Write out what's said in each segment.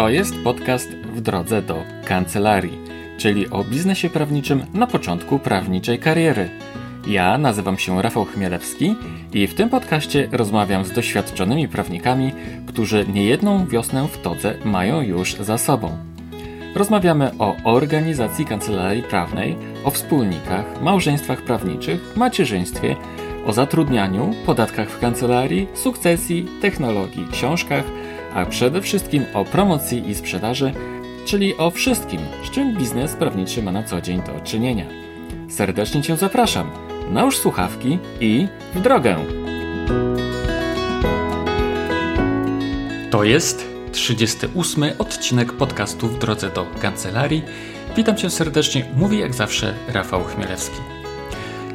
To jest podcast w drodze do kancelarii, czyli o biznesie prawniczym na początku prawniczej kariery. Ja nazywam się Rafał Chmielewski i w tym podcaście rozmawiam z doświadczonymi prawnikami, którzy niejedną wiosnę w todze mają już za sobą. Rozmawiamy o organizacji kancelarii prawnej, o wspólnikach, małżeństwach prawniczych, macierzyństwie, o zatrudnianiu, podatkach w kancelarii, sukcesji, technologii, książkach, a przede wszystkim o promocji i sprzedaży, czyli o wszystkim, z czym biznes prawniczy ma na co dzień do czynienia. Serdecznie Cię zapraszam. Nałóż słuchawki i w drogę! To jest 38 odcinek podcastu w drodze do kancelarii. Witam Cię serdecznie, mówi jak zawsze Rafał Chmielewski.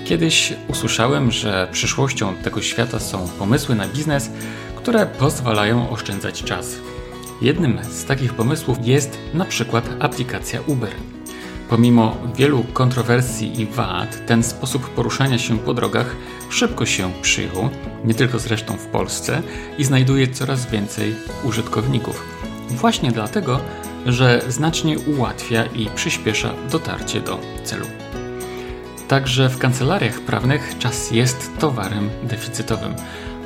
Kiedyś usłyszałem, że przyszłością tego świata są pomysły na biznes, które pozwalają oszczędzać czas. Jednym z takich pomysłów jest na przykład aplikacja Uber. Pomimo wielu kontrowersji i wad, ten sposób poruszania się po drogach szybko się przyjął, nie tylko zresztą w Polsce, i znajduje coraz więcej użytkowników. Właśnie dlatego, że znacznie ułatwia i przyspiesza dotarcie do celu. Także w kancelariach prawnych czas jest towarem deficytowym,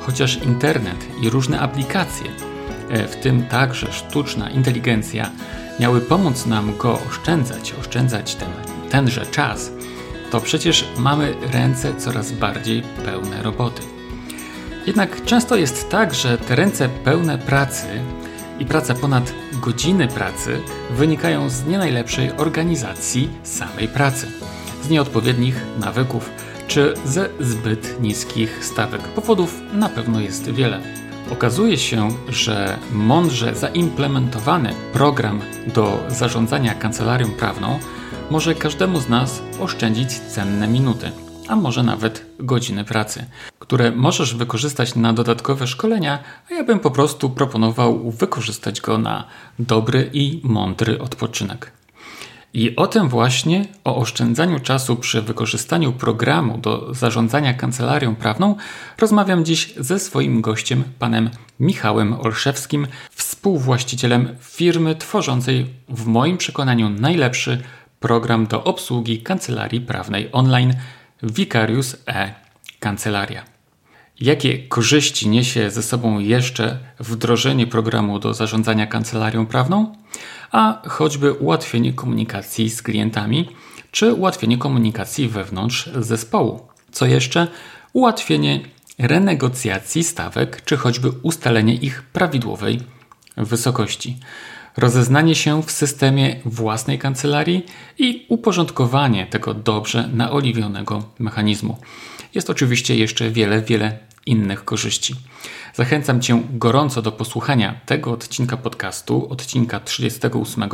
chociaż internet i różne aplikacje, e, w tym także sztuczna inteligencja, miały pomóc nam go oszczędzać, oszczędzać ten, tenże czas, to przecież mamy ręce coraz bardziej pełne roboty. Jednak często jest tak, że te ręce pełne pracy i praca ponad godziny pracy wynikają z nie najlepszej organizacji samej pracy, z nieodpowiednich nawyków czy ze zbyt niskich stawek. Powodów na pewno jest wiele. Okazuje się, że mądrze zaimplementowany program do zarządzania kancelarią prawną może każdemu z nas oszczędzić cenne minuty, a może nawet godziny pracy, które możesz wykorzystać na dodatkowe szkolenia, a ja bym po prostu proponował wykorzystać go na dobry i mądry odpoczynek. I o tym właśnie, o oszczędzaniu czasu przy wykorzystaniu programu do zarządzania kancelarią prawną, rozmawiam dziś ze swoim gościem, panem Michałem Olszewskim, współwłaścicielem firmy tworzącej w moim przekonaniu najlepszy program do obsługi kancelarii prawnej online Vicarius e Kancelaria. Jakie korzyści niesie ze sobą jeszcze wdrożenie programu do zarządzania kancelarią prawną? A choćby ułatwienie komunikacji z klientami, czy ułatwienie komunikacji wewnątrz zespołu. Co jeszcze? Ułatwienie renegocjacji stawek, czy choćby ustalenie ich prawidłowej wysokości rozeznanie się w systemie własnej kancelarii i uporządkowanie tego dobrze naoliwionego mechanizmu. Jest oczywiście jeszcze wiele, wiele innych korzyści. Zachęcam Cię gorąco do posłuchania tego odcinka podcastu, odcinka 38.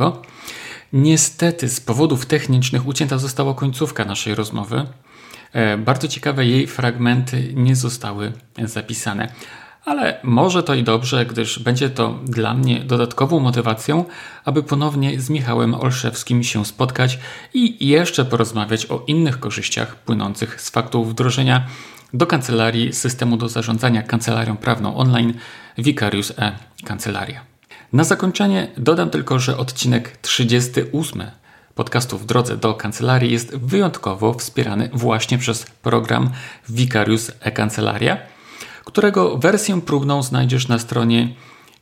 Niestety z powodów technicznych ucięta została końcówka naszej rozmowy. E, bardzo ciekawe jej fragmenty nie zostały zapisane. Ale może to i dobrze, gdyż będzie to dla mnie dodatkową motywacją, aby ponownie z Michałem Olszewskim się spotkać i jeszcze porozmawiać o innych korzyściach płynących z faktu wdrożenia do kancelarii systemu do zarządzania kancelarią prawną online Vicarius e. Kancelaria. Na zakończenie dodam tylko, że odcinek 38 podcastu w drodze do kancelarii jest wyjątkowo wspierany właśnie przez program Vicarius e. Kancelaria którego wersję próbną znajdziesz na stronie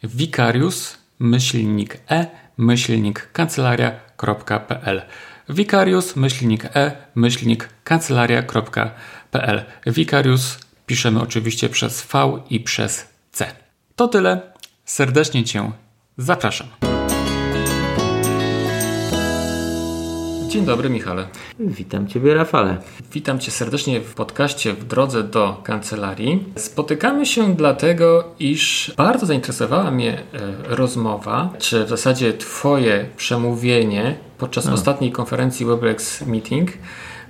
vicarius myślnik e myślnik kancelaria.pl vicarius myślnik e myślnik kancelaria.pl Vicarius piszemy oczywiście przez V i przez C. To tyle. Serdecznie Cię zapraszam. Dzień dobry, Michale. Witam Ciebie, Rafale. Witam Cię serdecznie w podcaście w drodze do kancelarii. Spotykamy się dlatego, iż bardzo zainteresowała mnie e, rozmowa, czy w zasadzie Twoje przemówienie podczas ostatniej konferencji WebEx Meeting,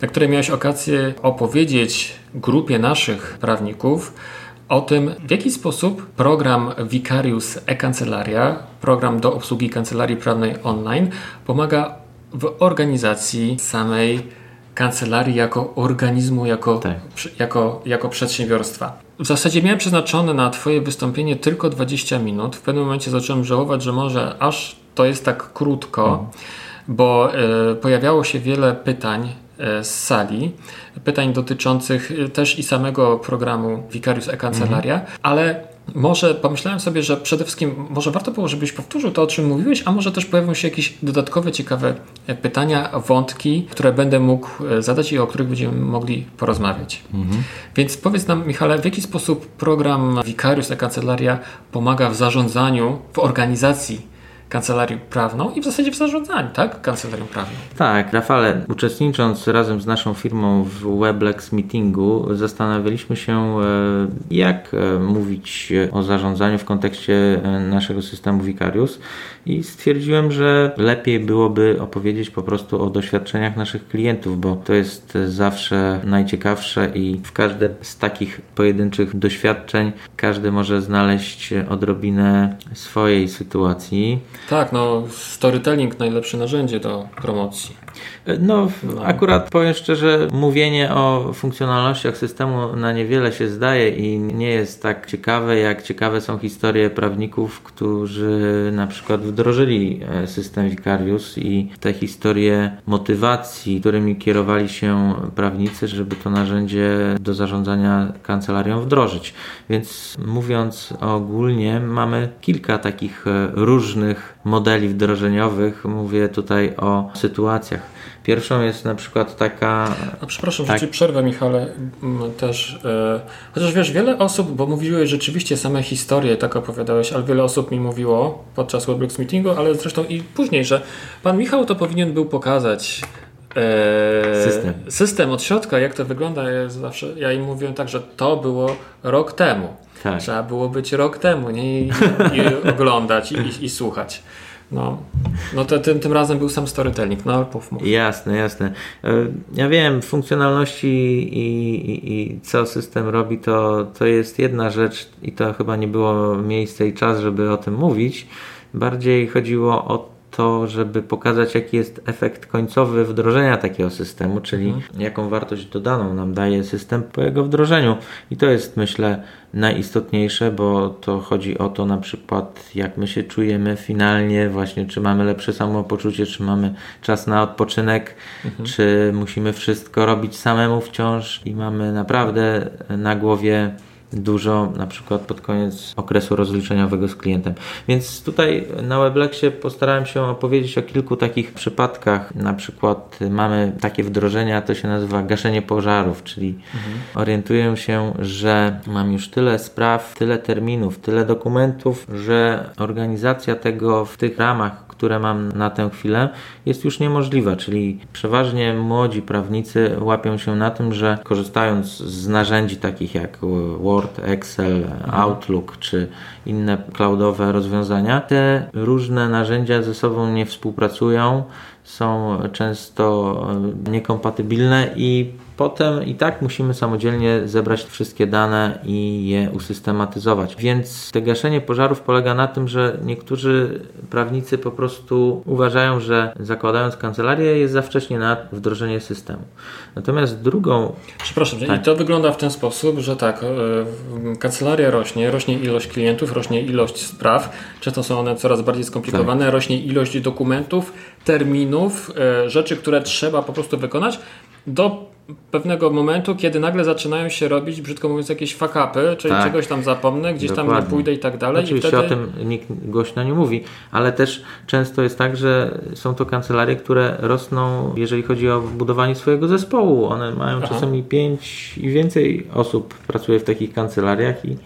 na której miałeś okazję opowiedzieć grupie naszych prawników o tym, w jaki sposób program Vicarius e-Kancelaria, program do obsługi kancelarii prawnej online, pomaga w organizacji samej kancelarii jako organizmu, jako, tak. jako, jako przedsiębiorstwa. W zasadzie miałem przeznaczone na Twoje wystąpienie tylko 20 minut. W pewnym momencie zacząłem żałować, że może aż to jest tak krótko, mhm. bo y, pojawiało się wiele pytań y, z sali, pytań dotyczących też i samego programu Vicarius e-Kancelaria, mhm. ale może pomyślałem sobie, że przede wszystkim może warto było, żebyś powtórzył to, o czym mówiłeś, a może też pojawią się jakieś dodatkowe, ciekawe e, pytania, wątki, które będę mógł e, zadać i o których będziemy mogli porozmawiać. Mhm. Więc powiedz nam, Michale, w jaki sposób program Vicarius e-Kancelaria pomaga w zarządzaniu, w organizacji kancelarię prawną i w zasadzie w zarządzaniu, tak? Kancelarią prawną. Tak, Rafale, uczestnicząc razem z naszą firmą w Weblex Meetingu, zastanawialiśmy się, e, jak e, mówić o zarządzaniu w kontekście e, naszego systemu Vicarius i stwierdziłem, że lepiej byłoby opowiedzieć po prostu o doświadczeniach naszych klientów, bo to jest zawsze najciekawsze i w każdym z takich pojedynczych doświadczeń każdy może znaleźć odrobinę swojej sytuacji. Tak, no storytelling najlepsze narzędzie do promocji. No, akurat powiem szczerze, mówienie o funkcjonalnościach systemu na niewiele się zdaje i nie jest tak ciekawe, jak ciekawe są historie prawników, którzy na przykład wdrożyli e, system Vicarius i te historie motywacji, którymi kierowali się prawnicy, żeby to narzędzie do zarządzania kancelarią wdrożyć. Więc mówiąc ogólnie, mamy kilka takich e, różnych modeli wdrożeniowych. Mówię tutaj o sytuacjach Pierwszą jest na przykład taka. A przepraszam, tak. że ci przerwę, Michale, też. E, chociaż wiesz, wiele osób, bo mówiłeś rzeczywiście same historie, tak opowiadałeś, ale wiele osób mi mówiło podczas Weblex Meetingu, ale zresztą i później, że pan Michał to powinien był pokazać. E, system. system od środka, jak to wygląda. Ja, zawsze, ja im mówiłem tak, że to było rok temu. Tak. Trzeba było być rok temu, nie? I, i oglądać i, i, i słuchać. No, no to tym, tym razem był sam storytelling, no mów. Jasne, jasne. E, ja wiem, funkcjonalności i, i, i, co system robi, to, to jest jedna rzecz i to chyba nie było miejsce i czas, żeby o tym mówić. Bardziej chodziło o to, żeby pokazać, jaki jest efekt końcowy wdrożenia takiego systemu, czyli mhm. jaką wartość dodaną nam daje system po jego wdrożeniu. I to jest, myślę, najistotniejsze, bo to chodzi o to na przykład, jak my się czujemy finalnie, właśnie czy mamy lepsze samopoczucie, czy mamy czas na odpoczynek, mhm. czy musimy wszystko robić samemu wciąż i mamy naprawdę na głowie dużo, na przykład pod koniec okresu rozliczeniowego z klientem. Więc tutaj na Weblexie postarałem się opowiedzieć o kilku takich przypadkach. Na przykład mamy takie wdrożenia, to się nazywa gaszenie pożarów, czyli mhm. orientuję się, że mam już tyle spraw, tyle terminów, tyle dokumentów, że organizacja tego w tych ramach, które mam na tę chwilę, jest już niemożliwa. Czyli przeważnie młodzi prawnicy łapią się na tym, że korzystając z narzędzi takich jak Word, Excel, Outlook czy inne cloudowe rozwiązania, te różne narzędzia ze sobą nie współpracują, są często niekompatybilne i Potem i tak musimy samodzielnie zebrać wszystkie dane i je usystematyzować. Więc te gaszenie pożarów polega na tym, że niektórzy prawnicy po prostu uważają, że zakładając kancelarię jest za wcześnie na wdrożenie systemu. Natomiast drugą. Przepraszam, tak. i to wygląda w ten sposób, że tak, e, kancelaria rośnie, rośnie ilość klientów, rośnie ilość spraw, często są one coraz bardziej skomplikowane, tak. rośnie ilość dokumentów, terminów, e, rzeczy, które trzeba po prostu wykonać do pewnego momentu, kiedy nagle zaczynają się robić, brzydko mówiąc, jakieś fakapy, czyli tak. czegoś tam zapomnę, gdzieś Dokładnie. tam nie pójdę i tak dalej. Oczywiście wtedy... o tym nikt głośno nie mówi, ale też często jest tak, że są to kancelarie, które rosną, jeżeli chodzi o budowanie swojego zespołu. One mają Aha. czasami pięć i więcej osób pracuje w takich kancelariach i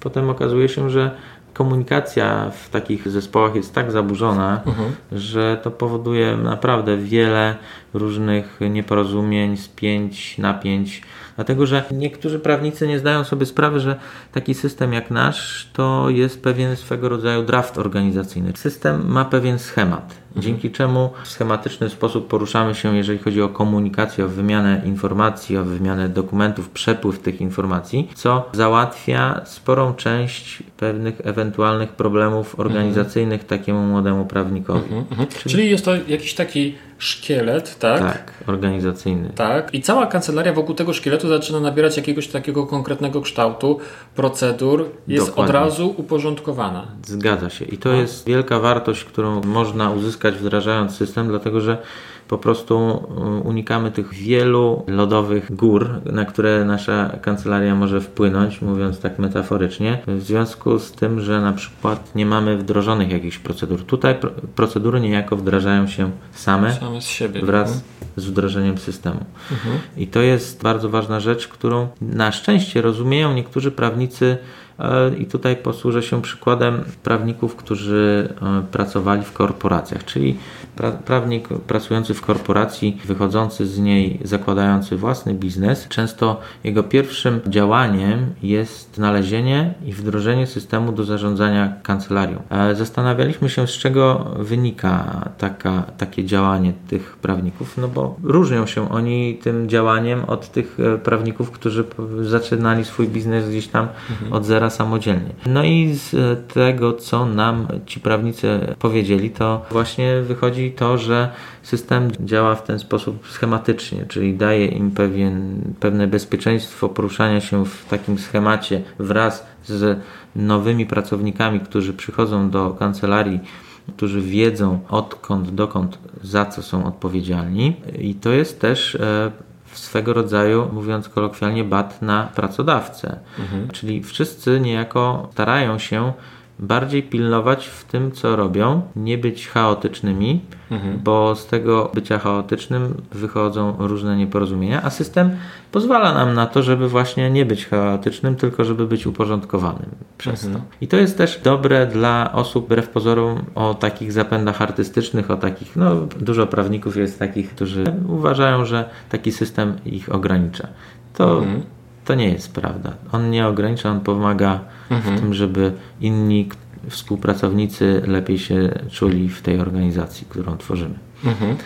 potem okazuje się, że komunikacja w takich zespołach jest tak zaburzona, mhm. że to powoduje naprawdę wiele różnych nieporozumień, spięć, napięć. Dlatego, że niektórzy prawnicy nie zdają sobie sprawy, że taki system jak nasz to jest pewien swego rodzaju draft organizacyjny. System ma pewien schemat dzięki czemu w schematyczny sposób poruszamy się, jeżeli chodzi o komunikację, o wymianę informacji, o wymianę dokumentów, przepływ tych informacji, co załatwia sporą część pewnych ewentualnych problemów organizacyjnych mhm. takiemu młodemu prawnikowi. Mhm, mhm. Czyli... Czyli... jest to jakiś taki szkielet, tak? Tak, organizacyjny. Tak. I cała kancelaria wokół tego szkieletu zaczyna nabierać jakiegoś takiego konkretnego kształtu, procedur, jest Dokładnie. od razu uporządkowana. Zgadza się. I to no. jest wielka wartość, którą można uzyskać wdrażając system, dlatego że po prostu mm, unikamy tych wielu lodowych gór, na które nasza kancelaria może wpłynąć, mówiąc tak metaforycznie, w związku z tym, że na przykład nie mamy wdrożonych jakichś procedur. Tutaj procedury niejako wdrażają się same, same z siebie, wraz mhm. z wdrożeniem systemu. Mhm. I to jest bardzo ważna rzecz, którą na szczęście rozumieją niektórzy prawnicy i tutaj posłużę się przykładem prawników, którzy e, pracowali w korporacjach, czyli prawnik pracujący w korporacji, wychodzący z niej, zakładający własny biznes, często jego pierwszym działaniem jest znalezienie i wdrożenie systemu do zarządzania kancelarią. E, zastanawialiśmy się, z czego wynika taka, takie działanie tych prawników, no bo różnią się oni tym działaniem od tych e, prawników, którzy zaczynali swój biznes gdzieś tam mhm. od zera samodzielnie. No i z tego, co nam ci prawnicy powiedzieli, to właśnie wychodzi to, że system działa w ten sposób schematycznie, czyli daje im pewien, pewne bezpieczeństwo poruszania się w takim schemacie wraz z nowymi pracownikami, którzy przychodzą do kancelarii którzy wiedzą odkąd, dokąd, za co są odpowiedzialni. I to jest też e, swego rodzaju, mówiąc kolokwialnie, bat na pracodawcę. Mhm. Czyli wszyscy niejako starają się bardziej pilnować w tym, co robią, nie być chaotycznymi, mhm. bo z tego bycia chaotycznym wychodzą różne nieporozumienia, a system pozwala nam na to, żeby właśnie nie być chaotycznym, tylko żeby być uporządkowanym przez mhm. to. I to jest też dobre dla osób, wbrew pozorom, o takich zapędach artystycznych, o takich, no dużo prawników jest takich, którzy uważają, że taki system ich ogranicza. To mhm to nie jest prawda. On nie ogranicza, on pomaga mhm. w tym, żeby inni współpracownicy lepiej się czuli w tej organizacji, którą tworzymy. Mhm.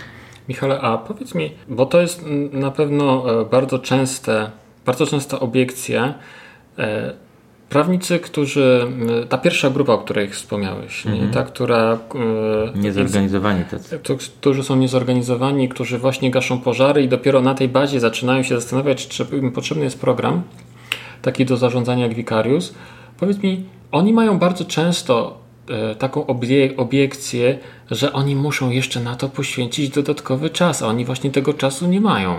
Michale, a powiedz mi, bo to jest na pewno e, bardzo częste, bardzo częsta obiekcja e, Prawnicy, którzy, ta pierwsza grupa, o której wspomniałeś? Mhm. ta, która. E, niezorganizowani tacy. Którzy są niezorganizowani, którzy właśnie gaszą pożary i dopiero na tej bazie zaczynają się zastanawiać, czy im potrzebny jest program taki do zarządzania jak Vicarius. Powiedz mi, oni mają bardzo często e, taką obiekcję, że oni muszą jeszcze na to poświęcić dodatkowy czas, a oni właśnie tego czasu nie mają.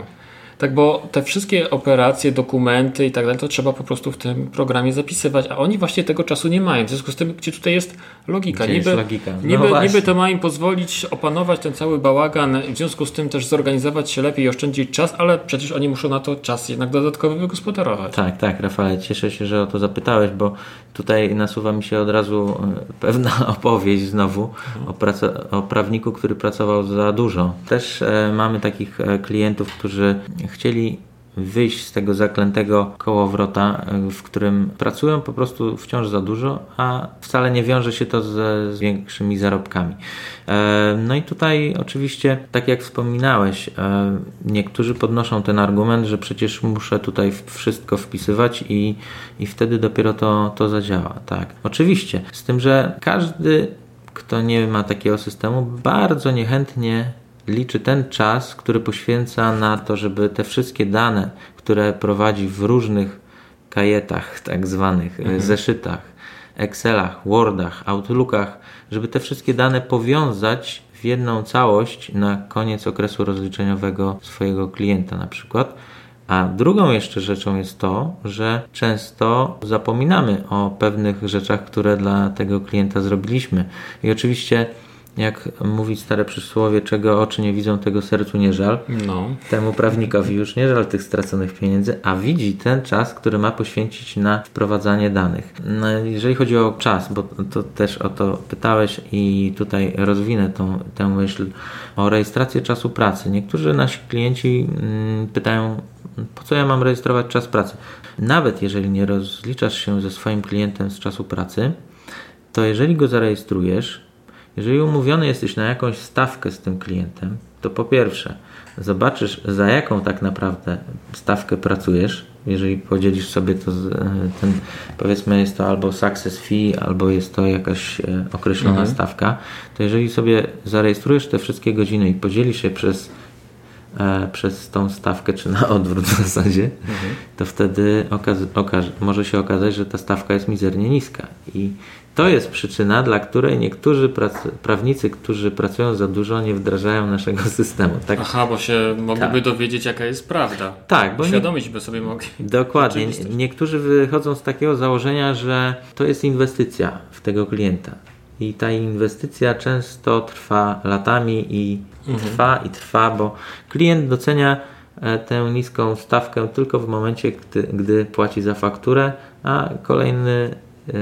Tak, bo te wszystkie operacje, dokumenty i tak dalej, to trzeba po prostu w tym programie zapisywać, a oni właśnie tego czasu nie mają. W związku z tym, gdzie tutaj jest logika. Gdzie niby, jest logika? No niby, niby to ma im pozwolić opanować ten cały bałagan, w związku z tym też zorganizować się lepiej i oszczędzić czas, ale przecież oni muszą na to czas jednak dodatkowo wygospodarować. Tak, tak, Rafale, cieszę się, że o to zapytałeś, bo tutaj nasuwa mi się od razu e, pewna opowieść znowu mhm. o, o prawniku, który pracował za dużo. Też e, mamy takich e, klientów, którzy chcieli wyjść z tego zaklętego kołowrota, w którym pracują po prostu wciąż za dużo, a wcale nie wiąże się to z, z większymi zarobkami. E, no i tutaj oczywiście, tak jak wspominałeś, e, niektórzy podnoszą ten argument, że przecież muszę tutaj wszystko wpisywać i, i wtedy dopiero to, to zadziała. Tak, oczywiście, z tym, że każdy kto nie ma takiego systemu, bardzo niechętnie liczy ten czas, który poświęca na to, żeby te wszystkie dane, które prowadzi w różnych kajetach, tak zwanych mhm. zeszytach, Excelach, Wordach, Outlookach, żeby te wszystkie dane powiązać w jedną całość na koniec okresu rozliczeniowego swojego klienta na przykład. A drugą jeszcze rzeczą jest to, że często zapominamy o pewnych rzeczach, które dla tego klienta zrobiliśmy. I oczywiście jak mówi stare przysłowie, czego oczy nie widzą, tego sercu nie żal. No. Temu prawnikowi już nie żal tych straconych pieniędzy, a widzi ten czas, który ma poświęcić na wprowadzanie danych. No, jeżeli chodzi o czas, bo to też o to pytałeś i tutaj rozwinę tą, tę myśl o rejestrację czasu pracy. Niektórzy nasi klienci mm, pytają, po co ja mam rejestrować czas pracy? Nawet jeżeli nie rozliczasz się ze swoim klientem z czasu pracy, to jeżeli go zarejestrujesz, Jeżeli umówiony jesteś na jakąś stawkę z tym klientem, to po pierwsze zobaczysz za jaką tak naprawdę stawkę pracujesz. Jeżeli podzielisz sobie to, z, e, ten, powiedzmy jest to albo success fee, albo jest to jakaś e, określona mhm. stawka, to jeżeli sobie zarejestrujesz te wszystkie godziny i podzielisz je przez przez tą stawkę, czy na odwrót w zasadzie, mhm. to wtedy może się okazać, że ta stawka jest mizernie niska. I to jest przyczyna, dla której niektórzy prawnicy, którzy pracują za dużo, nie wdrażają naszego systemu. Tak? Aha, bo się mogliby tak. dowiedzieć, jaka jest prawda. Tak, bo świadomić by sobie mogli. Dokładnie. Niektórzy wychodzą z takiego założenia, że to jest inwestycja w tego klienta i ta inwestycja często trwa latami i mhm. trwa i trwa, bo klient docenia e, tę niską stawkę tylko w momencie, gdy, gdy płaci za fakturę, a kolejny e,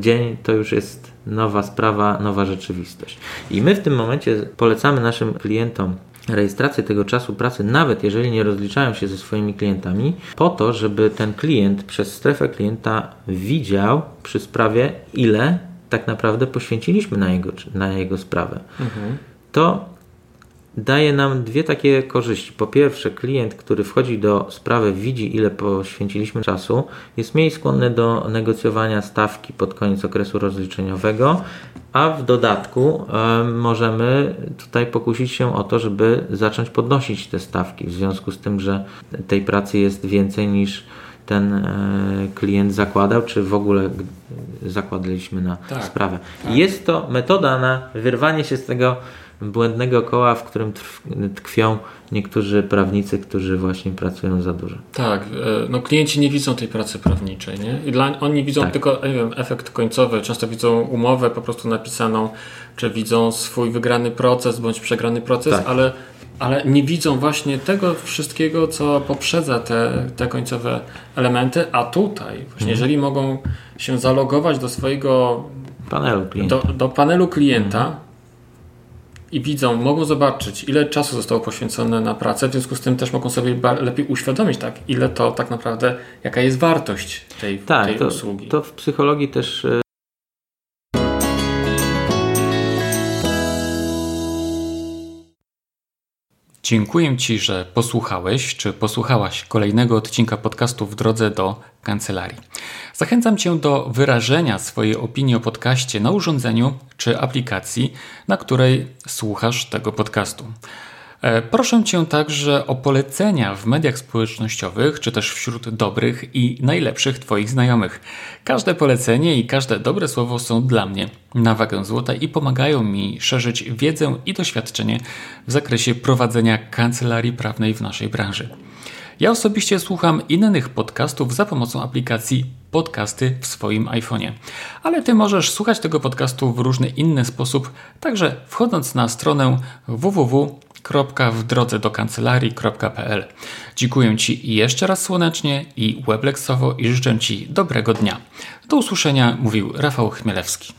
dzień to już jest nowa sprawa, nowa rzeczywistość. I my w tym momencie polecamy naszym klientom rejestrację tego czasu pracy, nawet jeżeli nie rozliczają się ze swoimi klientami, po to, żeby ten klient przez strefę klienta widział przy sprawie, ile tak naprawdę poświęciliśmy na jego, na jego sprawę. Mhm. To daje nam dwie takie korzyści. Po pierwsze, klient, który wchodzi do sprawy, widzi, ile poświęciliśmy czasu, jest mniej skłonny do negocjowania stawki pod koniec okresu rozliczeniowego, a w dodatku e, możemy tutaj pokusić się o to, żeby zacząć podnosić te stawki, w związku z tym, że tej pracy jest więcej niż ten e, klient zakładał, czy w ogóle zakładaliśmy na tak, sprawę. Tak. Jest to metoda na wyrwanie się z tego błędnego koła, w którym tkwią niektórzy prawnicy, którzy właśnie pracują za dużo. Tak, e, no klienci nie widzą tej pracy prawniczej, nie? I dla, oni widzą tak. tylko nie wiem, efekt końcowy, często widzą umowę po prostu napisaną, czy widzą swój wygrany proces bądź przegrany proces, tak. ale ale nie widzą właśnie tego wszystkiego, co poprzedza te, te końcowe elementy, a tutaj właśnie mhm. jeżeli mogą się zalogować do swojego panelu klienta, do, do panelu klienta mhm. i widzą, mogą zobaczyć ile czasu zostało poświęcone na pracę, w związku z tym też mogą sobie lepiej uświadomić tak, ile to tak naprawdę, jaka jest wartość tej, tak, tej to, usługi. To w psychologii też Dziękuję Ci, że posłuchałeś czy posłuchałaś kolejnego odcinka podcastu w drodze do kancelarii. Zachęcam Cię do wyrażenia swojej opinii o podcaście na urządzeniu czy aplikacji, na której słuchasz tego podcastu. E, proszę Cię także o polecenia w mediach społecznościowych, czy też wśród dobrych i najlepszych Twoich znajomych. Każde polecenie i każde dobre słowo są dla mnie na wagę złota i pomagają mi szerzyć wiedzę i doświadczenie w zakresie prowadzenia kancelarii prawnej w naszej branży. Ja osobiście słucham innych podcastów za pomocą aplikacji Podcasty w swoim iPhone'ie. Ale Ty możesz słuchać tego podcastu w różny inny sposób, także wchodząc na stronę www w drodze do kancelarii.pl. Dziękuję Ci jeszcze raz słonecznie i webleksowo i życzę Ci dobrego dnia. Do usłyszenia mówił Rafał Chmielewski.